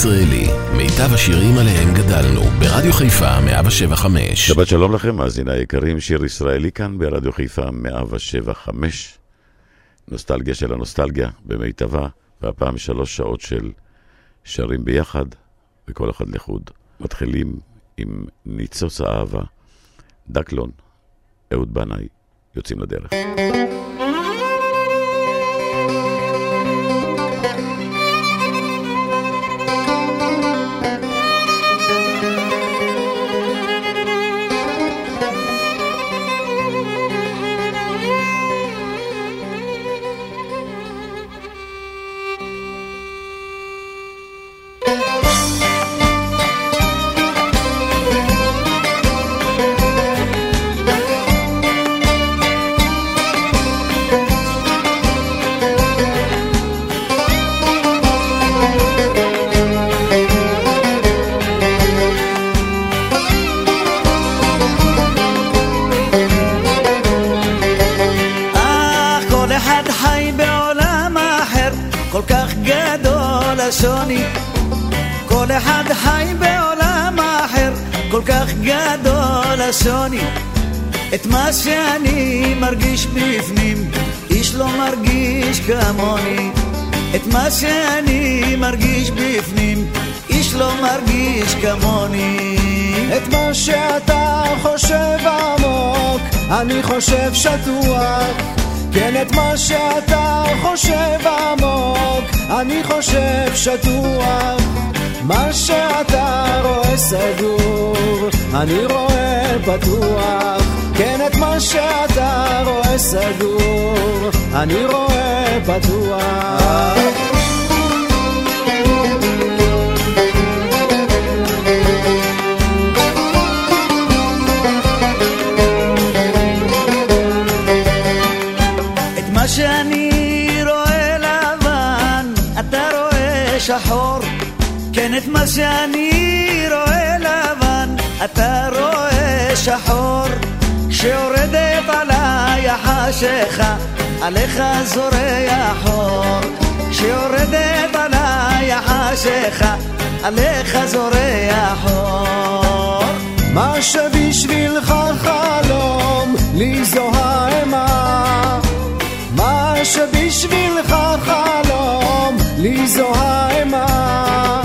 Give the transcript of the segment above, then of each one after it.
מאזינים לשיר ישראלי, מיטב השירים עליהם גדלנו, ברדיו חיפה 175. שבת שלום לכם, מאזיני היקרים, שיר ישראלי כאן ברדיו חיפה 175. נוסטלגיה של הנוסטלגיה במיטבה, והפעם שלוש שעות של שרים ביחד, וכל אחד לחוד. מתחילים עם ניצוץ האהבה, דקלון, אהוד בנאי, יוצאים לדרך. מרגיש בפנים, איש לא מרגיש כמוני. את מה שאני מרגיש בפנים, איש לא מרגיש כמוני. את מה שאתה חושב עמוק, אני חושב שטוח. כן, את מה שאתה חושב עמוק, אני חושב שטוח. מה שאתה רואה סגור, אני רואה פתוח. כן, את מה שאתה רואה סגור, אני רואה פתוח. שחור. כן, את מה שאני רואה לבן, אתה רואה שחור. כשיורדת עליי החשיכה, עליך זורח אור. כשיורדת עליי החשיכה, עליך זורח אור. מה שבשבילך חלום, לי זו האימה. מה שבשבילך חלום, לי זו האימה.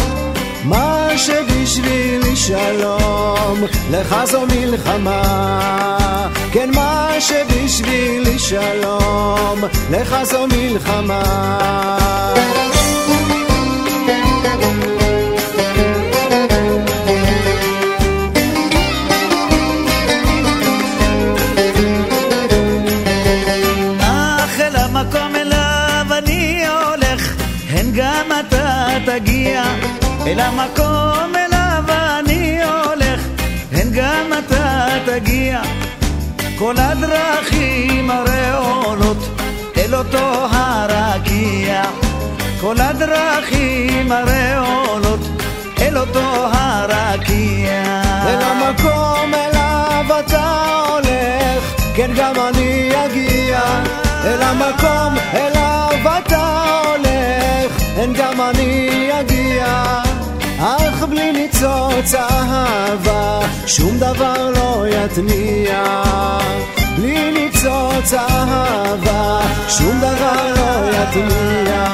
מה שבשבילי שלום, לך זו מלחמה. כן, מה שבשבילי שלום, לך זו מלחמה. אל המקום אתה תגיע. כל הדרכים הרי עולות אל אותו הרקיע. כל הדרכים הרי עולות אל אותו הרקיע. אל המקום אליו אתה הולך, כן גם אני אגיע. אל המקום ניצוץ אהבה, שום דבר לא יתניע. בלי ניצוץ אהבה, שום דבר לא יתניע.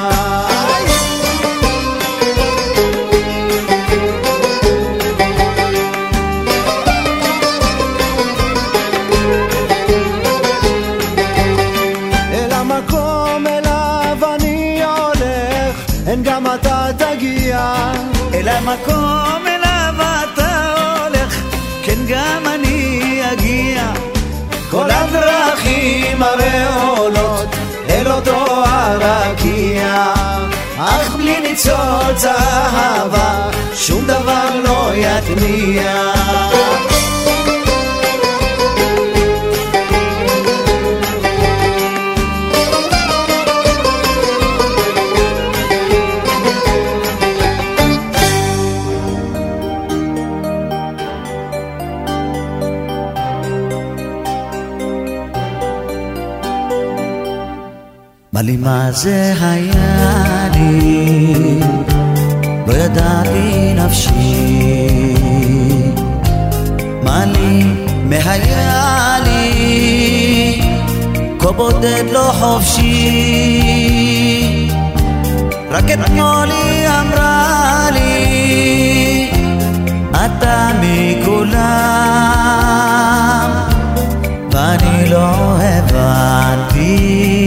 אך בלי ניצוץ אהבה, שום דבר לא יתניע. מה זה היה לי ידעתי נפשי. מה לי מהיה לי כה בודד לא חופשי. רק אתמול היא אמרה לי אתה מכולם ואני לא הבנתי. לא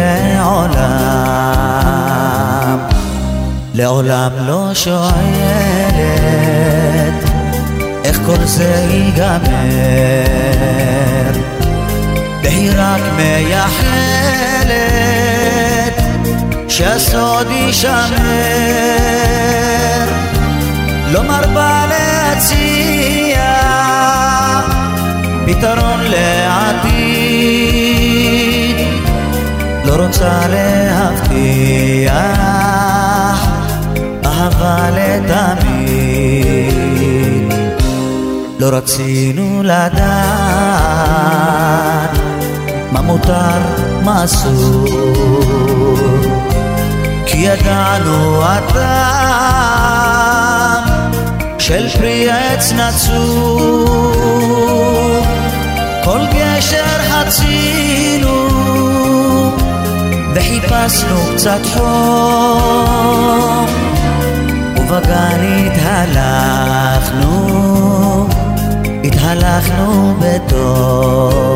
לעולם. לעולם לא שואלת איך כל זה ייגמר. והיא רק מייחלת שהסוד יישמר. לא מרבה להציע פתרון לעתיד לא רוצה להבטיח אהבה לתמיד. לא רצינו לדעת מה מותר, מה אסור. כי ידענו הטעם של פרי עץ נצור. כל גשר חצינו וחיפשנו קצת חום ובגן התהלכנו, התהלכנו בטוב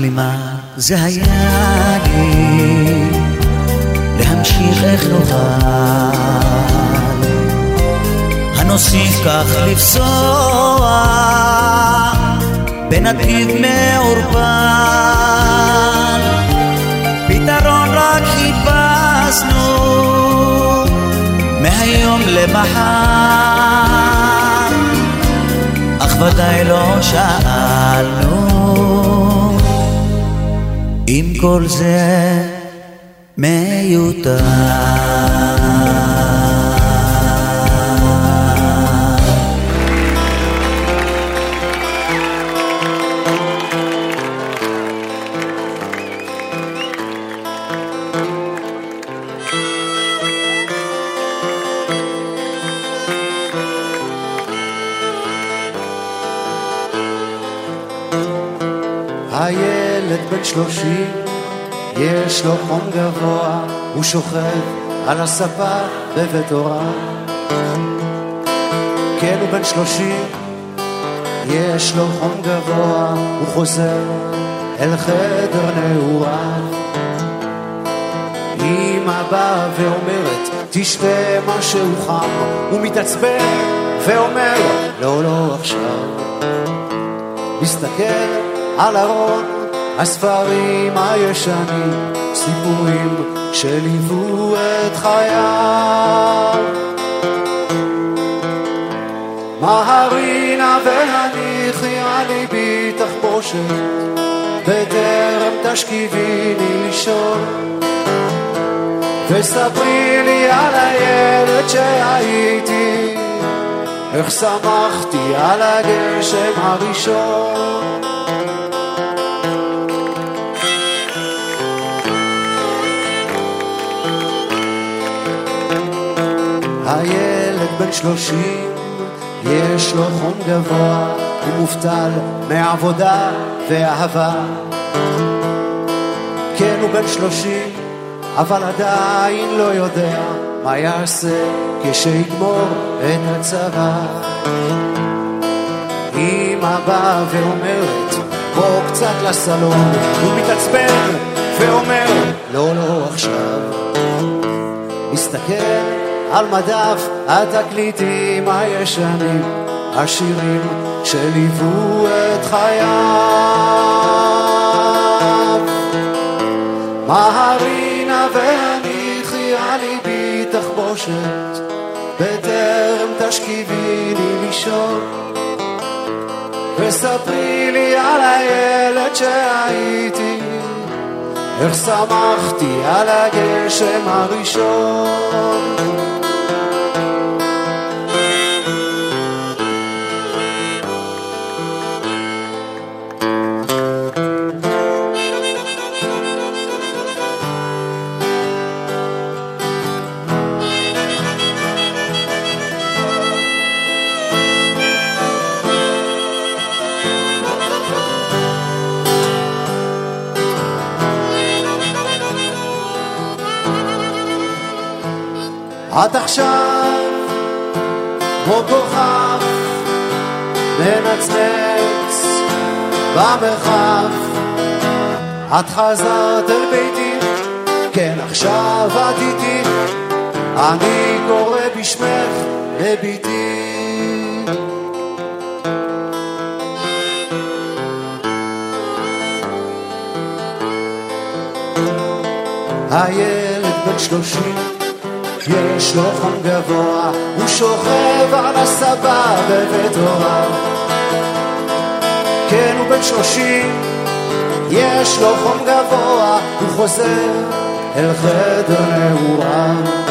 לי מה זה היה לי להמשיך איך נוכל. הנוסיף כך לפסוע בנתיב מעורפל. פתרון רק חיפשנו מהיום למחר. אך ודאי לא שאלנו כל זה מיותר. הילד בן שלושים, יש לו חום גבוה, הוא שוכב על הספה בבית הוריו. כן, הוא בן שלושים, יש לו חום גבוה, הוא חוזר אל חדר נעוריו. אמא באה ואומרת, תשתה משהו חם, הוא מתעצבן ואומר, לא, לא עכשיו. מסתכל על ארון הספרים הישנים, סיפורים שליוו את חייו. מהרינה והניחי על ליבי תחבושת, בטרם תשכיביני לישון. וספרי לי על הילד שהייתי, איך שמחתי על הגשם הראשון. הילד בן שלושים, יש לו חום גבוה, הוא מובטל מעבודה ואהבה. כן, הוא בן שלושים, אבל עדיין לא יודע מה יעשה כשיגמור את הצבא. אמא באה ואומרת, בוא קצת לסלון, הוא מתעצבן ואומר, לא, לא עכשיו. מסתכל על מדף התקליטים הישנים, השירים שליוו את חייו. מהרינה והניחי על ליבי תחבושת, בטרם תשכיביני לישון. וספרי לי על הילד שהייתי, איך שמחתי על הגשם הראשון. את עכשיו כמו כוכב מנצנץ במרחב. את חזרת אל ביתי, כן עכשיו את איתי. אני קורא בשמך לביתי. הילד בן שלושים יש לו חום גבוה, הוא שוכב על הספה בבית הוריו. כן, הוא בן שלושים, יש לו חום גבוה, הוא חוזר אל חדר נעוריו.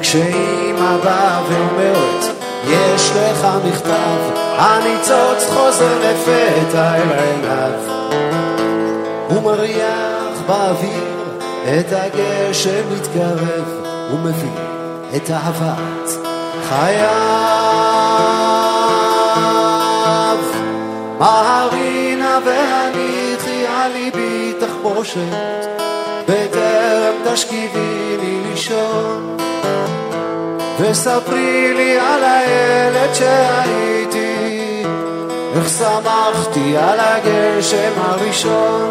כשאימא באה ואומרת, יש לך מכתב, הניצוץ חוזר לפתע אל עיניו. הוא מריח באוויר את הגשם מתקרב, הוא מביא את אהבת חייו. מהרינה והניחי על ליבי תחבושת, בטרם תשכיביני לישון. וספרי לי על הילד שהייתי, איך שמחתי על הגשם הראשון.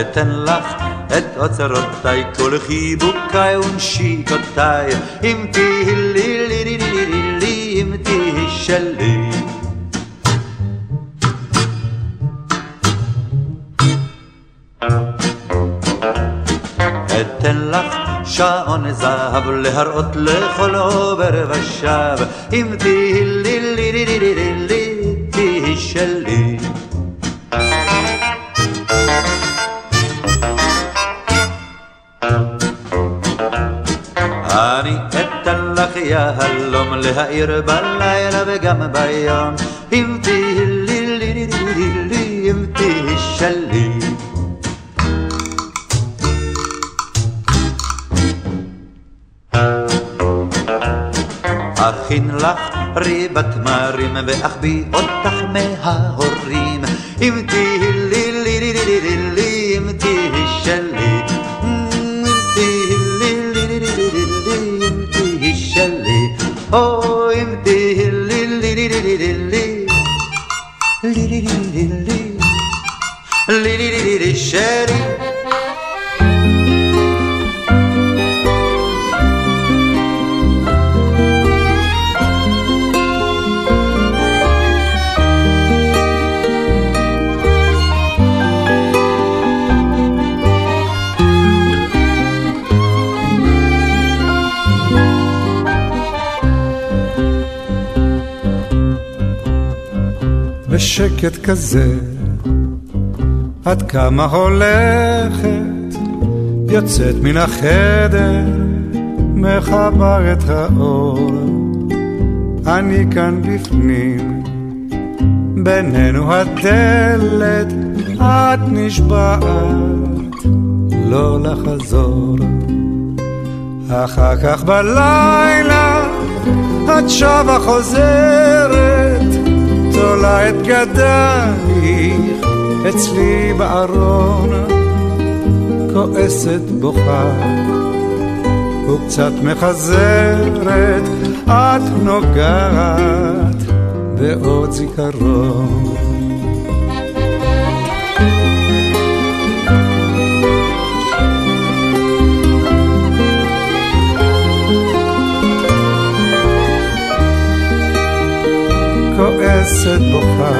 אתן לך את אוצרותיי, כל חיבוקיי ונשיקותיי, אם תהי לי לי לי לי לי אם תהי שלי. אתן לך שעון זהב להראות לכל עובר ושב אם תהי לי לי לי לי לי לי תהי שלי לך יהלום להאיר בלילה וגם ביום אם תהי לי לי לי לי לי אם תהי שלי אכין לך ריבת מרים ואחביא אותך מההורים אם תהי בשקט כזה, עד כמה הולכת, יוצאת מן החדר, מחבר את האור. אני כאן בפנים, בינינו הדלת, את נשבעת, לא לחזור. אחר כך בלילה, את שבה חוזרת, תולה את בגדייך אצלי בארון, כועסת בוכה וקצת מחזרת, את נוגעת בעוד זיכרון. כועסת בוכה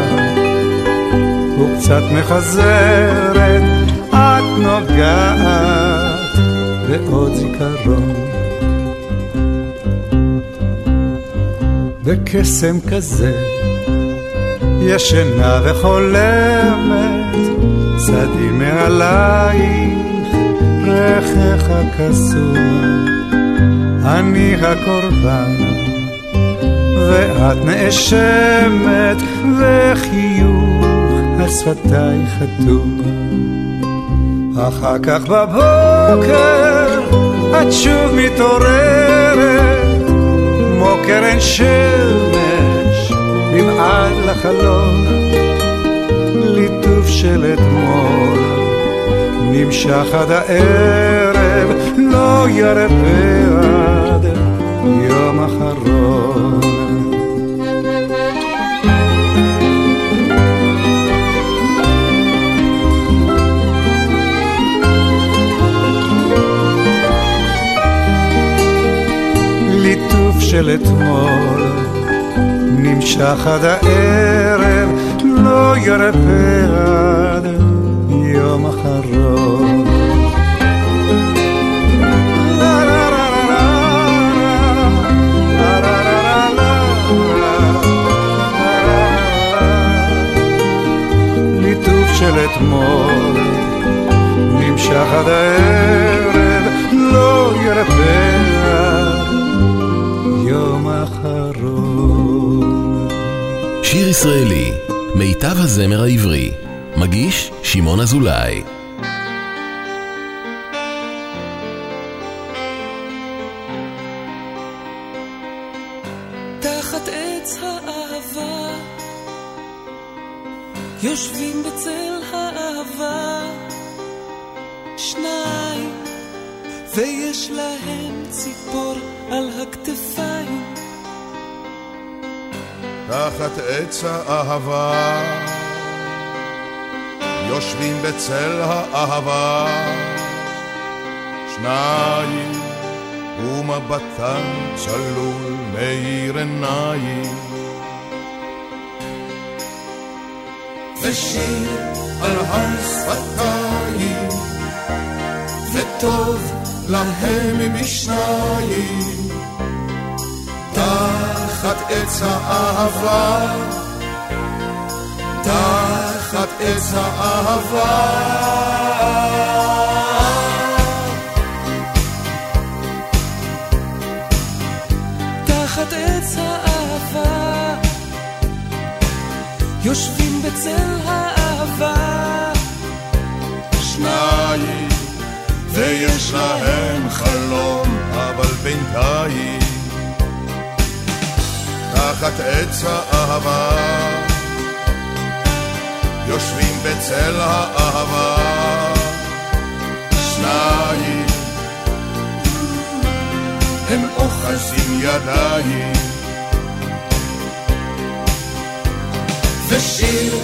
וקצת מחזרת, את נוגעת בעוד זיכרון. בקסם כזה ישנה וחולמת, צדי מעלייך, רכך הקסום, אני הקורבן. ואת נאשמת, וחיוך על שפתיי חתום. אחר כך בבוקר את שוב מתעוררת, כמו קרן שמש, נמעד לחלון, ליטוף של אתמול, נמשך עד הערב, לא ירפה עד יום אחרון. של אתמול נמשך עד הערב, לא ירפה עד יום אחרון. של אתמול נמשך עד הערב, לא ירפה שיר ישראלי, מיטב הזמר העברי. מגיש שמעון אזולאי. בצל האהבה, שניים, ומבטן צלול מאיר עיניים. ושיר על השפתיים, וטוב להם משניים. תחת עץ האהבה, עץ האהבה. תחת עץ האהבה, יושבים בצל האהבה, שניים, ויש להם חלום, אבל בינתיים, תחת עץ האהבה, יושבים בצל האהבה, שניים, הם אוחזים ידיים. ושיר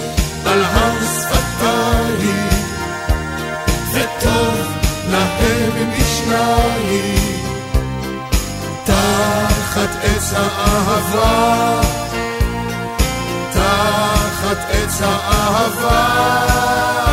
על השפתיים, וטוב להם משניים, תחת עץ האהבה, תחת עץ האהבה.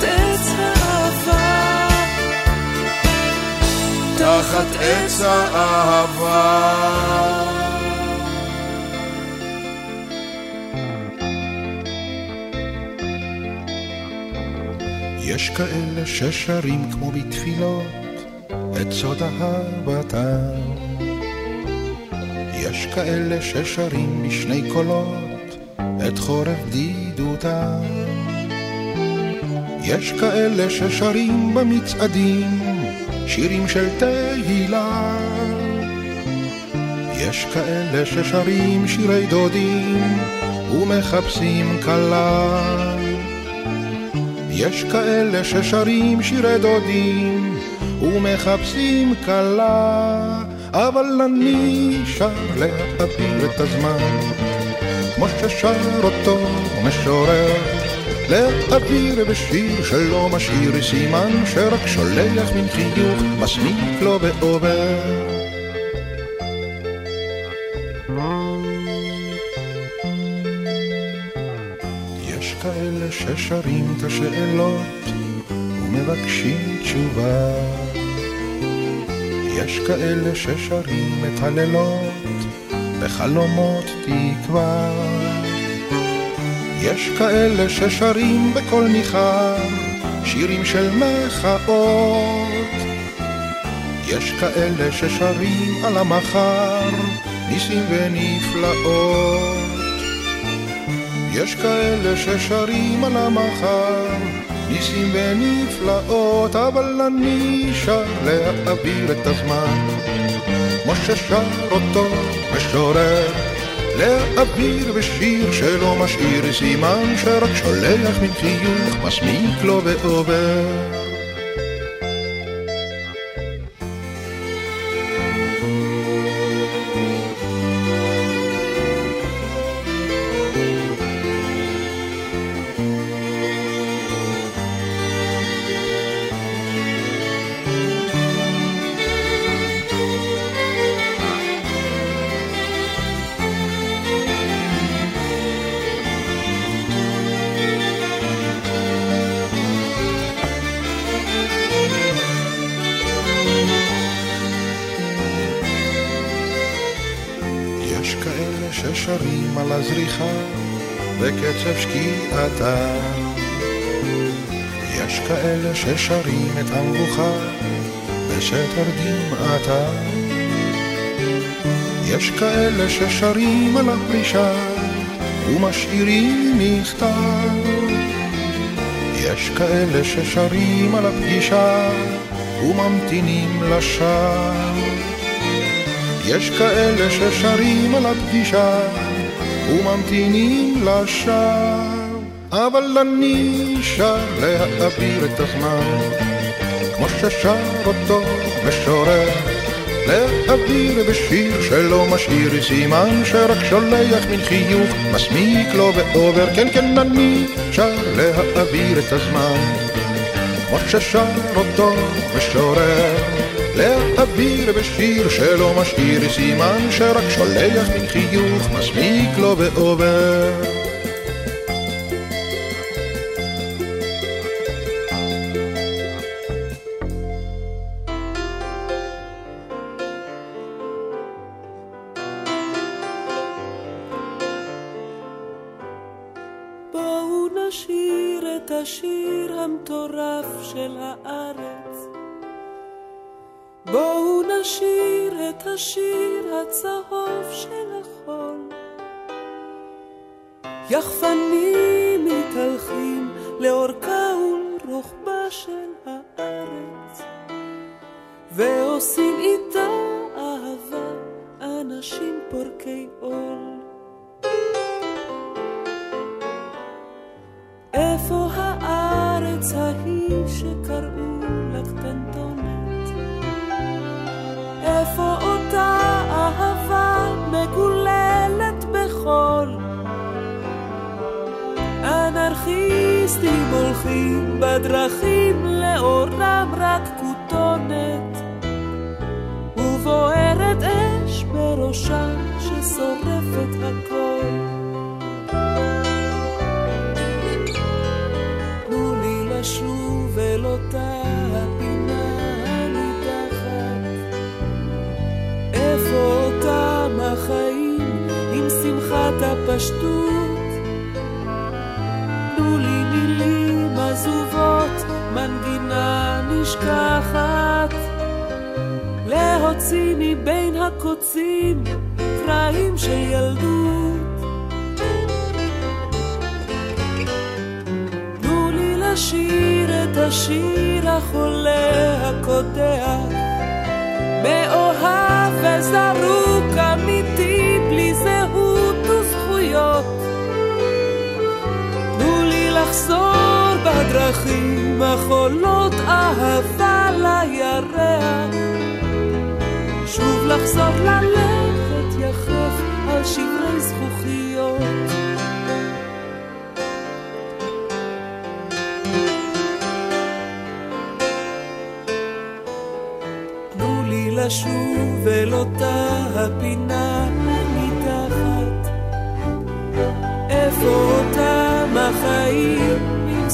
תחת עץ האהבה, תחת עץ האהבה. יש כאלה ששרים כמו בתפילות את סוד אהבתם. יש כאלה ששרים בשני קולות את חורף בדידותם. יש כאלה ששרים במצעדים שירים של תהילה. יש כאלה ששרים שירי דודים ומחפשים כלה. יש כאלה ששרים שירי דודים ומחפשים כלה, אבל אני שר להעביר את הזמן, כמו ששר אותו משורר, להעביר בשיר שלא משאיר סימן, שרק שולח מן חיוך, מסמיק לו ועובר. יש כאלה ששרים את השאלות ומבקשים תשובה. יש כאלה ששרים את הלילות בחלומות תקווה. יש כאלה ששרים בקול ניחר שירים של מחאות. יש כאלה ששרים על המחר ניסים ונפלאות. יש כאלה ששרים על המחר, ניסים ונפלאות, אבל אני שר להעביר את הזמן, כמו ששר אותו משורר, להעביר בשיר שלא משאיר סימן, שרק שולח מן חיוך, מסמיק לו ועובר. הזריחה בקצב שקיעתה. יש כאלה ששרים את המבוכה בסתר דמעתה. יש כאלה ששרים על הפרישה ומשאירים מכתב. יש כאלה ששרים על הפגישה וממתינים לשווא. יש כאלה ששרים על הפגישה וממתינים לשווא. אבל אני שר להעביר את הזמן. כמו ששר אותו משורר להעביר בשיר שלא משאיר סימן שרק שולח מן חיוך מסמיק לו ועובר. כן כן אני שר להעביר את הזמן. כמו ששר אותו משורר להעביר בשיר שלא משאיר סימן שרק שולח מן חיוך מסמיק לו ועובר יחפנים מתהלכים לאורכה ולרוחבה של הארץ, ועושים איתה אהבה אנשים פורקי עול. הולכים בדרכים לאורם רק כותונת ובוערת אש בראשם ששורפת הכל. תנו לי לשוב אל אותה הפינה הנידחת איפה אותם החיים עם שמחת הפשטות נשכחת להוציא מבין הקוצים קרעים של ילדות. תנו לי לשיר את השיר החולה הקודח מאוהב וזרוק אמיתי בלי זהות וזכויות. תנו לי לחזור בדרכים החולות אהבה לירח. שוב לחזור ללכת יחף על שברי זכוכיות. תנו לי לשוב אל אותה הפינה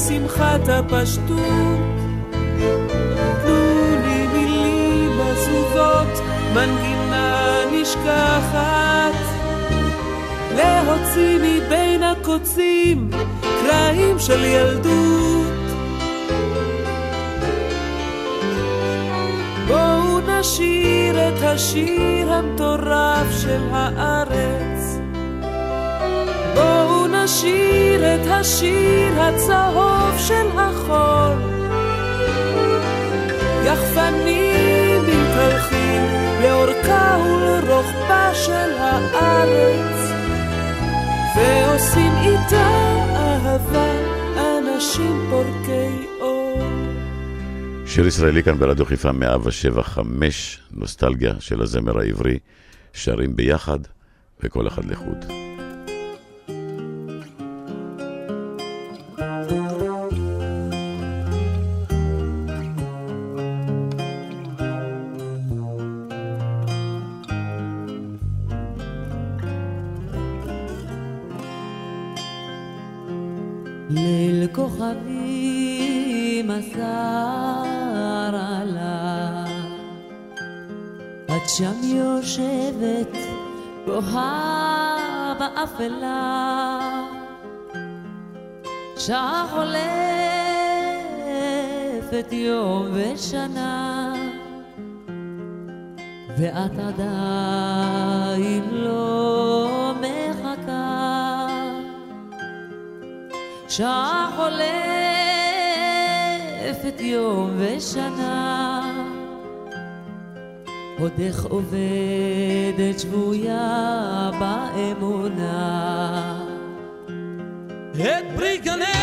שמחת הפשטות. תנו לי מילים עזובות, מנגינה נשכחת. להוציא מבין הקוצים קרעים של ילדות. בואו נשיר את השיר המטורף של הארץ נשיר את השיר הצהוב של החול יחפנים מתהלכים לאורכה ולרוחבה של הארץ ועושים איתה אהבה אנשים פורקי אור שיר ישראלי כאן ברדיו חיפה 175, נוסטלגיה של הזמר העברי, שרים ביחד וכל אחד לחוד. גבוהה באפלה, שעה חולפת יום ושנה, ואת עדיין לא מחכה. שעה חולפת יום ושנה, עוד איך עובדת שבויה באמונה. את פרי גנך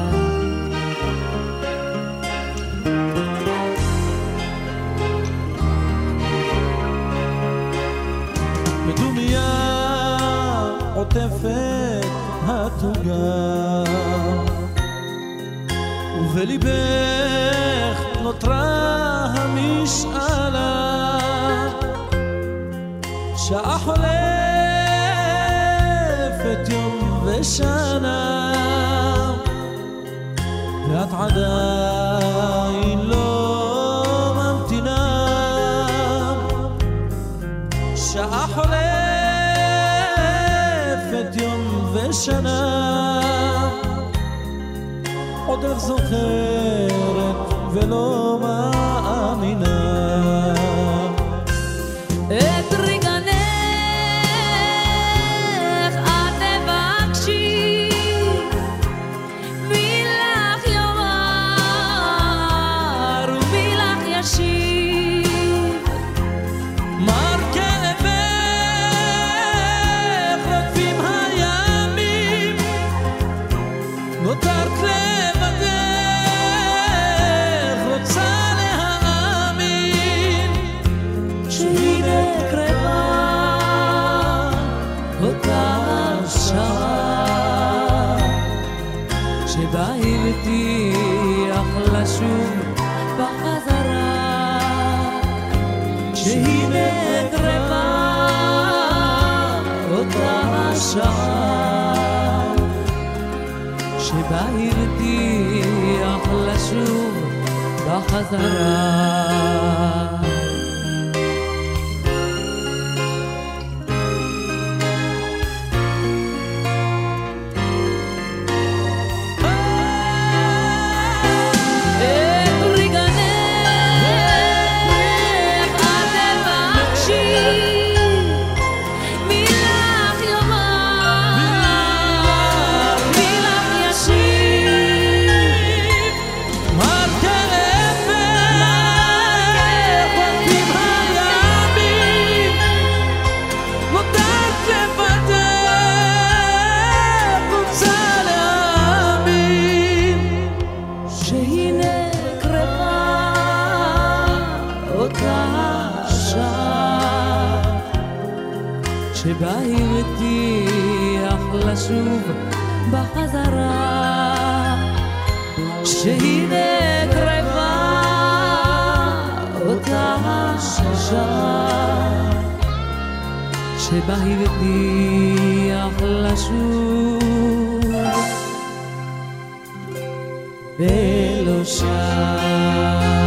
עוטפת התוגה. ובליבך נותרה המשאלה. שעה חולפת יום ושנה ואת עדיין ושנה עוד איך זוכרת ולא מאמינה. אותה השעה שבה הבטיח לשוב ולא אמא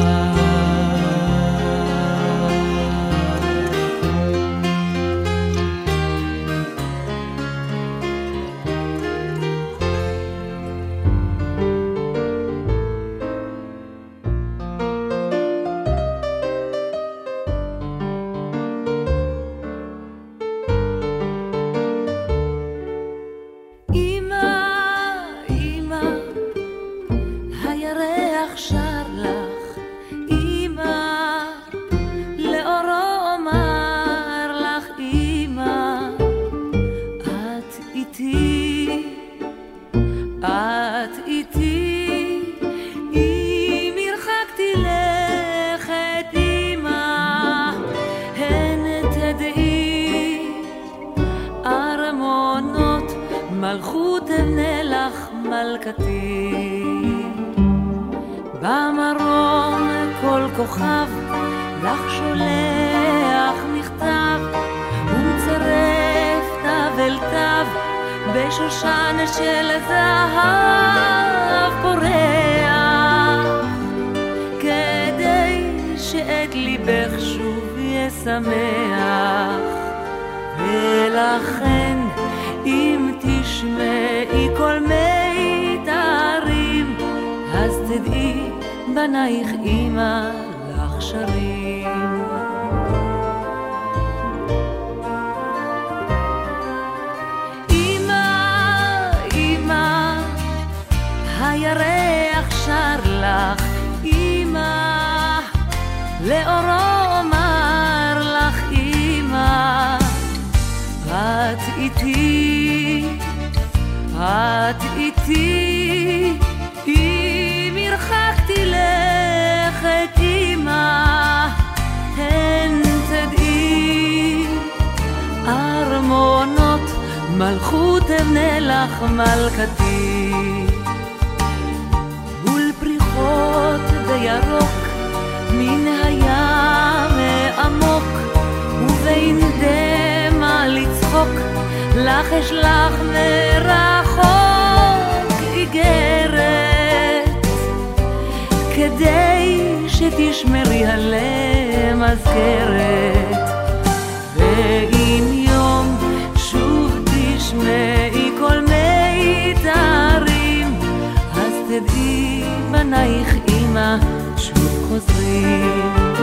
לאורו אומר לך, אמא, את איתי, את איתי, אם הרחקתי לכת עמה, הן תדעי, ארמונות מלכות אבנה לך מלכתי. מול בירוק, מן הים העמוק, ובין דמע לצחוק, לך אשלח מרחוק איגרת, כדי שתשמרי עליה מזכרת. ואם יום שוב תשמעי כל מיתרים, אז תדעי בנייך אמא שוב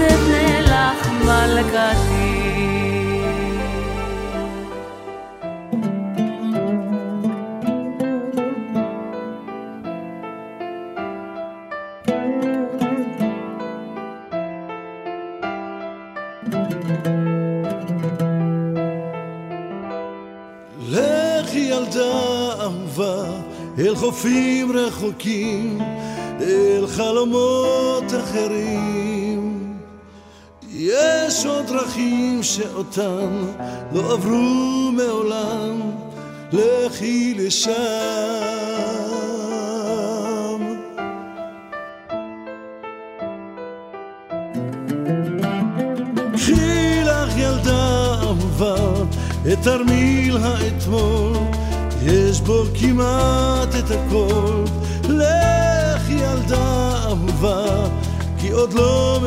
מלכות אבנה לך מלכתי. לך ילדה אהובה אל חופים רחוקים, אל חלומות שאותן לא עברו מעולם, לכי לשם. קחי לך ילדה אהובה את תרמיל האתמול, יש בו כמעט את הכל. לך ילדה אהובה, כי עוד לא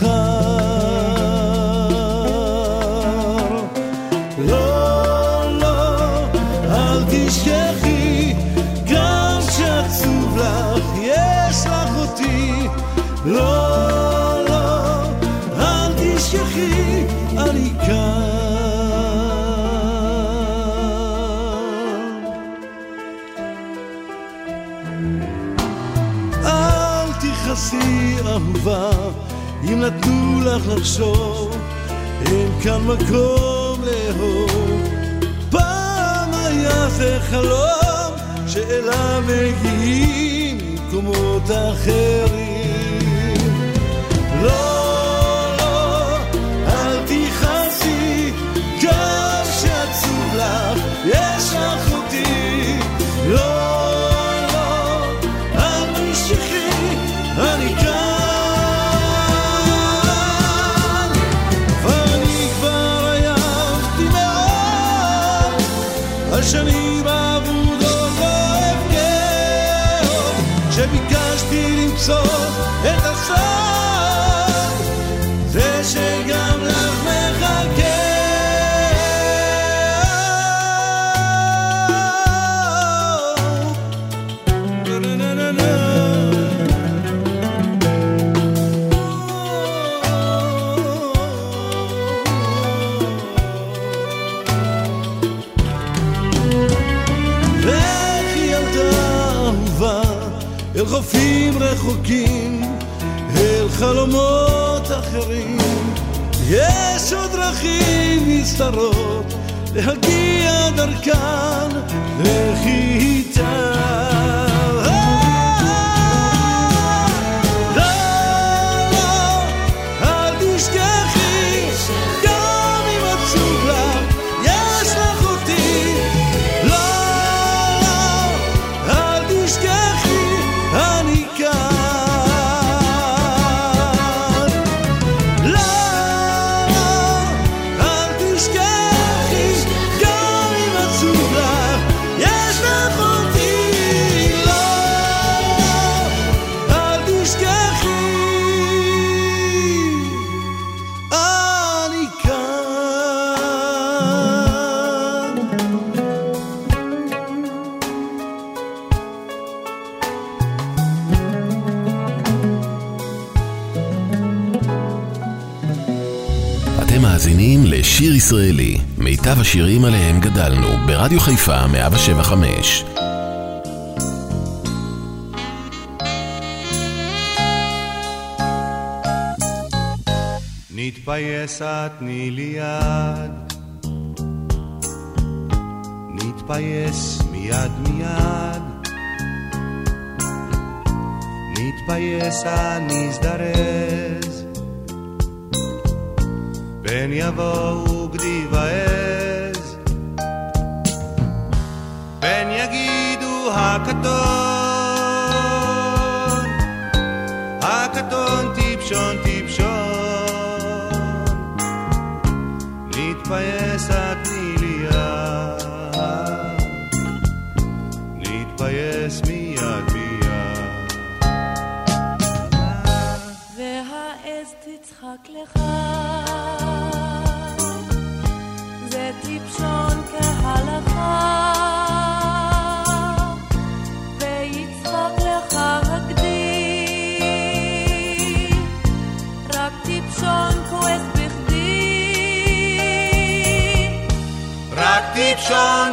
恨 נתנו לך לחשוב, אין כאן מקום לאהוב. פעם היה זה חלום, שאליו מגיעים ממקומות אחרים. לא, So. חלומות אחרים. יש עוד דרכים נסתרות להגיע דרכן, לכי איתה. לשיר ישראלי, מיטב השירים עליהם גדלנו, ברדיו חיפה 175. נתפייס את תני לי יד, נתפייס מיד מיד, נתפייס נזדרז, פן יבואו גדי ועז, פן יגידו הקטון, הקטון טיפשון טיפשון, נתפייס לי יד, נתפייס מיד מיד. והעז תצחק לך, טיפשון כהלכה, ויצחק לך הגדי, רק טיפשון כועס בכדי. רק טיפשון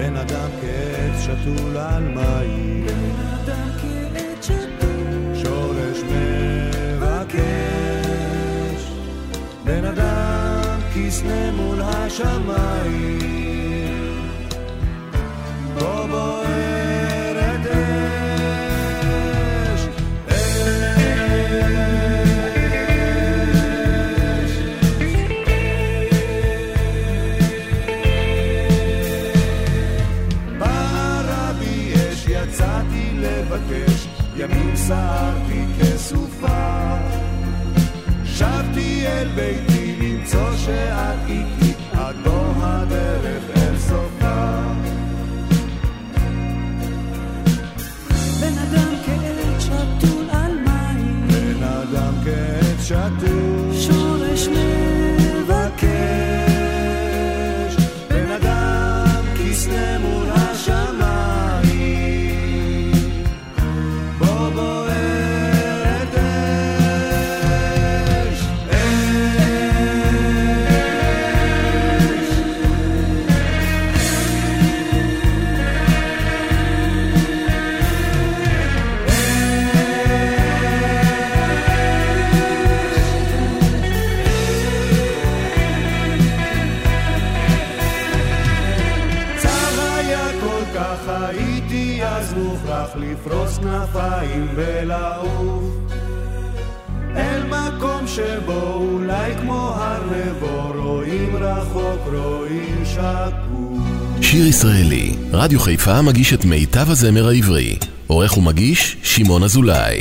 בן אדם כעץ שתול על מים. בן אדם כעץ שתול. שורש מבקש. בן אדם כסנה מול השמיים. סערתי כסופה. שבתי אל ביתי למצוא שאת איתי, כנפיים ולעוף אל מקום שבו אולי כמו הר נבו רואים רחוק רואים שקוף שיר ישראלי, רדיו חיפה מגיש את מיטב הזמר העברי. עורך ומגיש, שמעון אזולאי.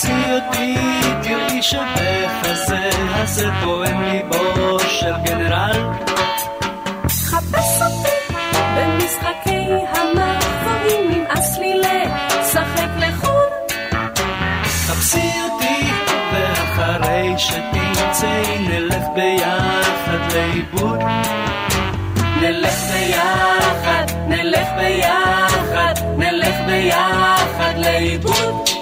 תוציא אותי, תראי שוטף הזה, הזה פועם ליבו של גנרל. חפש אותי במשחקי המחברים, נמאס לי לשחק לחו"ל. חפשי אותי, ואחרי שתמצאי נלך ביחד לאיבוד. נלך ביחד, נלך ביחד, נלך ביחד לאיבוד.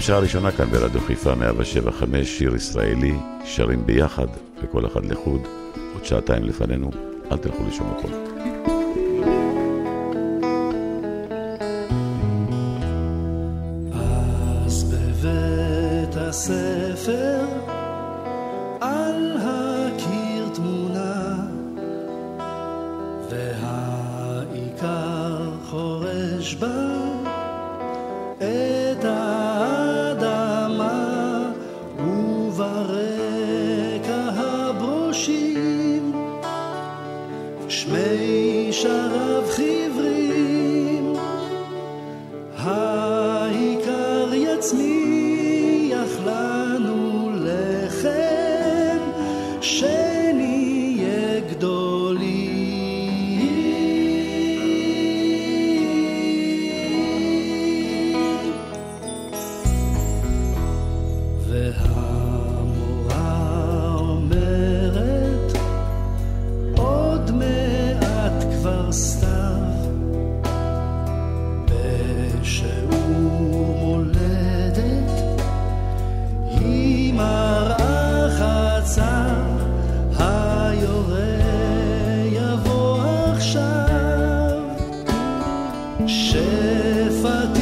40 שעה ראשונה כאן ברדיו חיפה 175, שיר ישראלי, שרים ביחד וכל אחד לחוד. עוד שעתיים לפנינו, אל תלכו לשום מקום. הספר על שפע